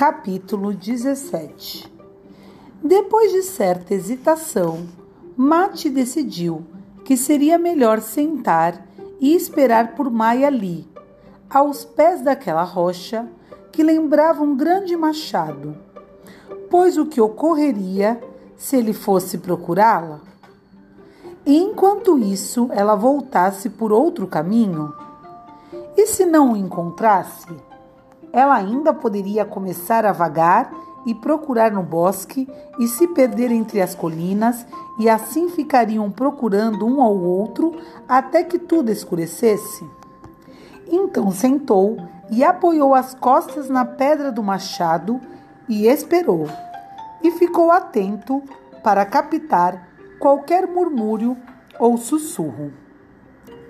Capítulo 17 Depois de certa hesitação, Mate decidiu que seria melhor sentar e esperar por Maia ali, aos pés daquela rocha que lembrava um grande machado, pois o que ocorreria se ele fosse procurá-la? E enquanto isso, ela voltasse por outro caminho? E se não o encontrasse? Ela ainda poderia começar a vagar e procurar no bosque e se perder entre as colinas, e assim ficariam procurando um ao outro até que tudo escurecesse. Então sentou e apoiou as costas na pedra do machado e esperou, e ficou atento para captar qualquer murmúrio ou sussurro.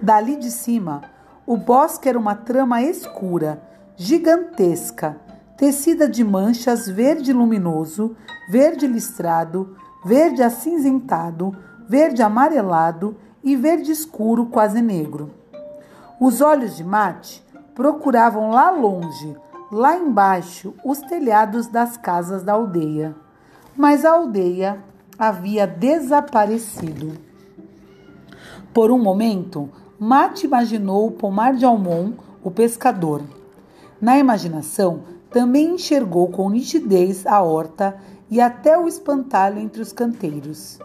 Dali de cima, o bosque era uma trama escura gigantesca, tecida de manchas verde luminoso, verde listrado, verde acinzentado, verde amarelado e verde escuro quase negro. Os olhos de Mate procuravam lá longe, lá embaixo, os telhados das casas da aldeia. Mas a aldeia havia desaparecido. Por um momento, Mate imaginou o pomar de Almon, o pescador. Na imaginação, também enxergou com nitidez a horta e até o espantalho entre os canteiros.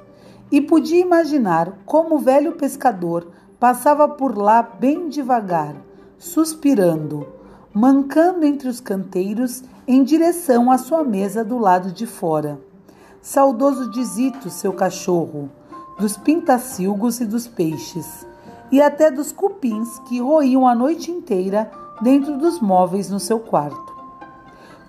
E podia imaginar como o velho pescador passava por lá bem devagar, suspirando, mancando entre os canteiros em direção à sua mesa do lado de fora. Saudoso de Zito, seu cachorro, dos pintacilgos e dos peixes, e até dos cupins que roíam a noite inteira dentro dos móveis no seu quarto.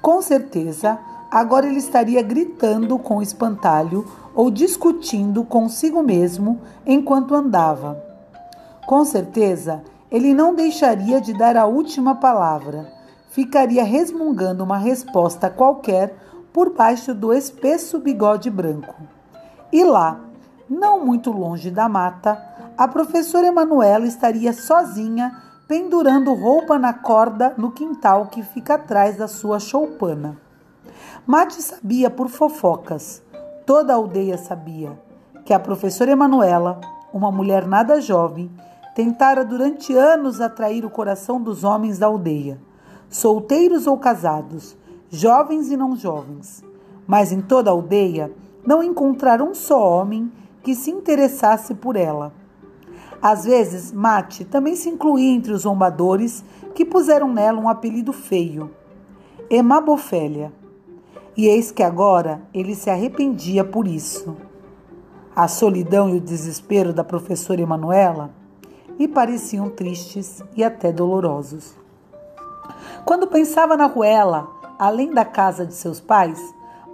Com certeza, agora ele estaria gritando com espantalho ou discutindo consigo mesmo enquanto andava. Com certeza, ele não deixaria de dar a última palavra. Ficaria resmungando uma resposta qualquer por baixo do espesso bigode branco. E lá, não muito longe da mata, a professora Emanuela estaria sozinha pendurando roupa na corda no quintal que fica atrás da sua choupana. Mate sabia por fofocas, toda a aldeia sabia, que a professora Emanuela, uma mulher nada jovem, tentara durante anos atrair o coração dos homens da aldeia, solteiros ou casados, jovens e não jovens. Mas em toda a aldeia não encontraram um só homem que se interessasse por ela. Às vezes, Mate também se incluía entre os zombadores que puseram nela um apelido feio, Emabofélia. E eis que agora ele se arrependia por isso. A solidão e o desespero da professora Emanuela lhe pareciam tristes e até dolorosos. Quando pensava na Ruela, além da casa de seus pais,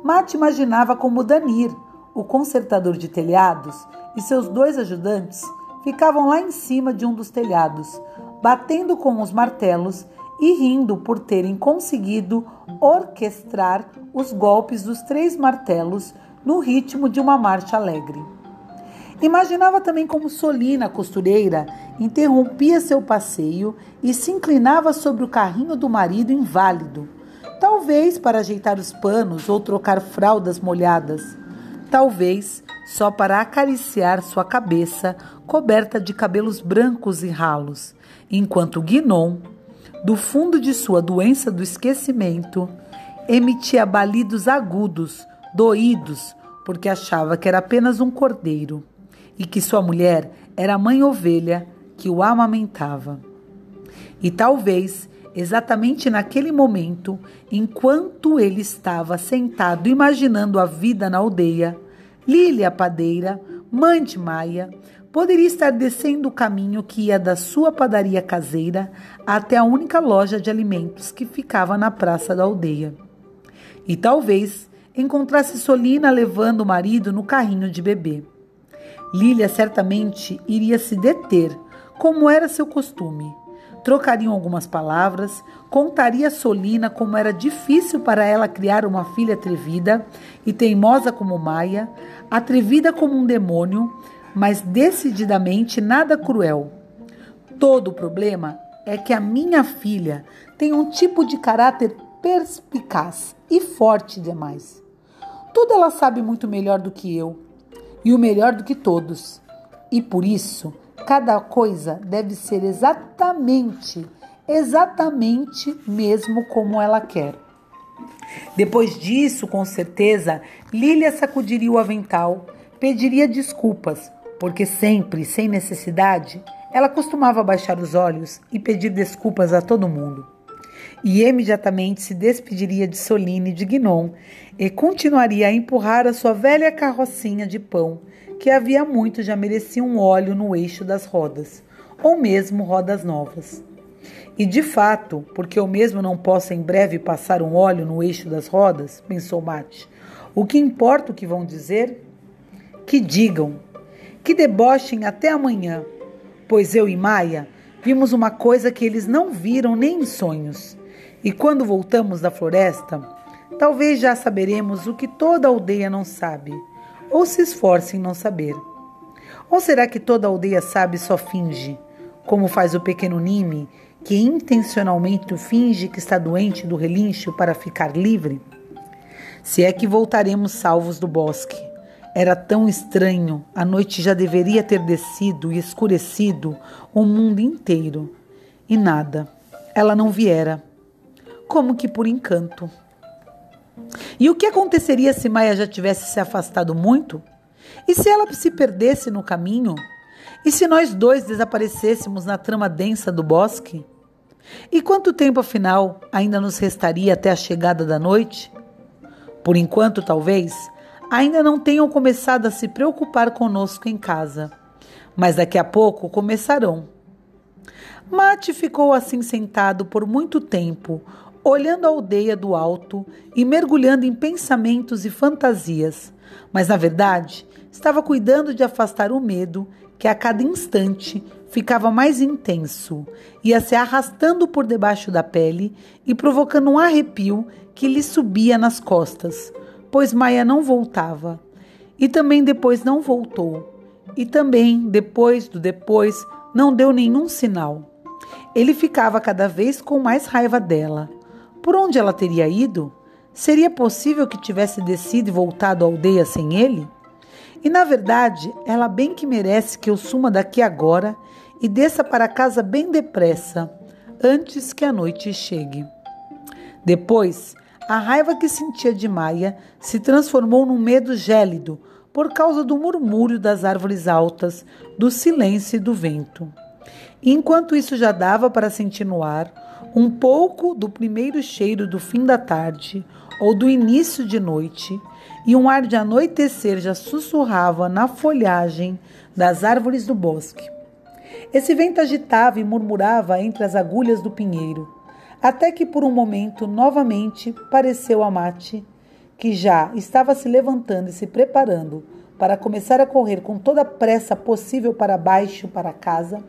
Mate imaginava como Danir, o consertador de telhados, e seus dois ajudantes ficavam lá em cima de um dos telhados, batendo com os martelos e rindo por terem conseguido orquestrar os golpes dos três martelos no ritmo de uma marcha alegre. Imaginava também como Solina, costureira, interrompia seu passeio e se inclinava sobre o carrinho do marido inválido, talvez para ajeitar os panos ou trocar fraldas molhadas, talvez só para acariciar sua cabeça coberta de cabelos brancos e ralos, enquanto Guinon, do fundo de sua doença do esquecimento, emitia balidos agudos, doídos, porque achava que era apenas um cordeiro e que sua mulher era a mãe ovelha que o amamentava. E talvez, exatamente naquele momento, enquanto ele estava sentado imaginando a vida na aldeia, Lília Padeira, mãe de Maia, poderia estar descendo o caminho que ia da sua padaria caseira até a única loja de alimentos que ficava na praça da aldeia. E talvez encontrasse Solina levando o marido no carrinho de bebê. Lília certamente iria se deter, como era seu costume trocariam algumas palavras, contaria a Solina como era difícil para ela criar uma filha atrevida e teimosa como Maia, atrevida como um demônio, mas decididamente nada cruel. Todo o problema é que a minha filha tem um tipo de caráter perspicaz e forte demais. Tudo ela sabe muito melhor do que eu e o melhor do que todos. E por isso, cada coisa deve ser exatamente, exatamente mesmo como ela quer. Depois disso, com certeza, Lília sacudiria o avental, pediria desculpas, porque sempre, sem necessidade, ela costumava baixar os olhos e pedir desculpas a todo mundo. E imediatamente se despediria de Soline e de Guinon e continuaria a empurrar a sua velha carrocinha de pão, que havia muito já merecia um óleo no eixo das rodas, ou mesmo rodas novas. E de fato, porque eu mesmo não posso em breve passar um óleo no eixo das rodas, pensou Mate, o que importa o que vão dizer? Que digam, que debochem até amanhã, pois eu e Maia vimos uma coisa que eles não viram nem em sonhos. E quando voltamos da floresta, talvez já saberemos o que toda aldeia não sabe, ou se esforce em não saber. Ou será que toda aldeia sabe e só finge, como faz o pequeno Nime, que intencionalmente finge que está doente do relincho para ficar livre? Se é que voltaremos salvos do bosque. Era tão estranho, a noite já deveria ter descido e escurecido o mundo inteiro. E nada, ela não viera. Como que por encanto. E o que aconteceria se Maia já tivesse se afastado muito? E se ela se perdesse no caminho? E se nós dois desaparecêssemos na trama densa do bosque? E quanto tempo, afinal, ainda nos restaria até a chegada da noite? Por enquanto, talvez, ainda não tenham começado a se preocupar conosco em casa, mas daqui a pouco começarão. Mate ficou assim sentado por muito tempo, olhando a aldeia do alto e mergulhando em pensamentos e fantasias, mas na verdade estava cuidando de afastar o medo que a cada instante ficava mais intenso, ia se arrastando por debaixo da pele e provocando um arrepio que lhe subia nas costas pois Maia não voltava. E também depois não voltou. E também, depois do depois, não deu nenhum sinal. Ele ficava cada vez com mais raiva dela. Por onde ela teria ido? Seria possível que tivesse descido e voltado à aldeia sem ele? E na verdade, ela bem que merece que eu suma daqui agora e desça para casa bem depressa, antes que a noite chegue. Depois, a raiva que sentia de Maia se transformou num medo gélido por causa do murmúrio das árvores altas, do silêncio e do vento. Enquanto isso já dava para sentir no ar um pouco do primeiro cheiro do fim da tarde ou do início de noite, e um ar de anoitecer já sussurrava na folhagem das árvores do bosque. Esse vento agitava e murmurava entre as agulhas do pinheiro até que por um momento novamente pareceu a Mate, que já estava se levantando e se preparando para começar a correr com toda a pressa possível para baixo para casa.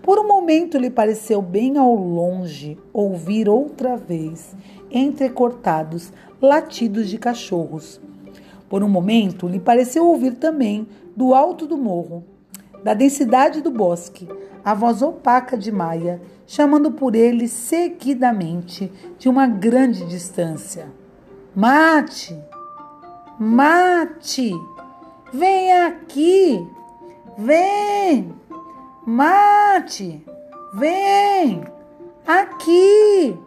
Por um momento lhe pareceu bem ao longe ouvir outra vez, entrecortados, latidos de cachorros. Por um momento lhe pareceu ouvir também, do alto do morro, da densidade do bosque, a voz opaca de Maia, chamando por ele seguidamente de uma grande distância. Mate! Mate! Vem aqui! Vem! Mate! Vem! Aqui!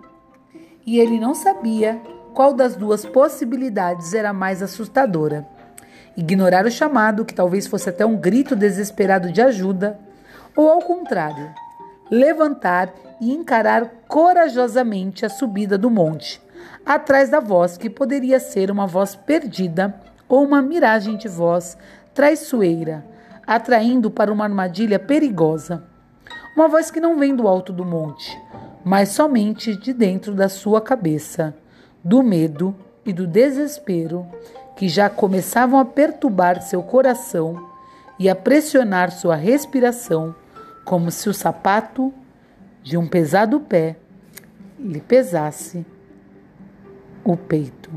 E ele não sabia qual das duas possibilidades era mais assustadora ignorar o chamado, que talvez fosse até um grito desesperado de ajuda, ou ao contrário, levantar e encarar corajosamente a subida do monte, atrás da voz que poderia ser uma voz perdida ou uma miragem de voz traiçoeira, atraindo para uma armadilha perigosa. Uma voz que não vem do alto do monte, mas somente de dentro da sua cabeça, do medo e do desespero que já começavam a perturbar seu coração e a pressionar sua respiração, como se o sapato de um pesado pé lhe pesasse o peito.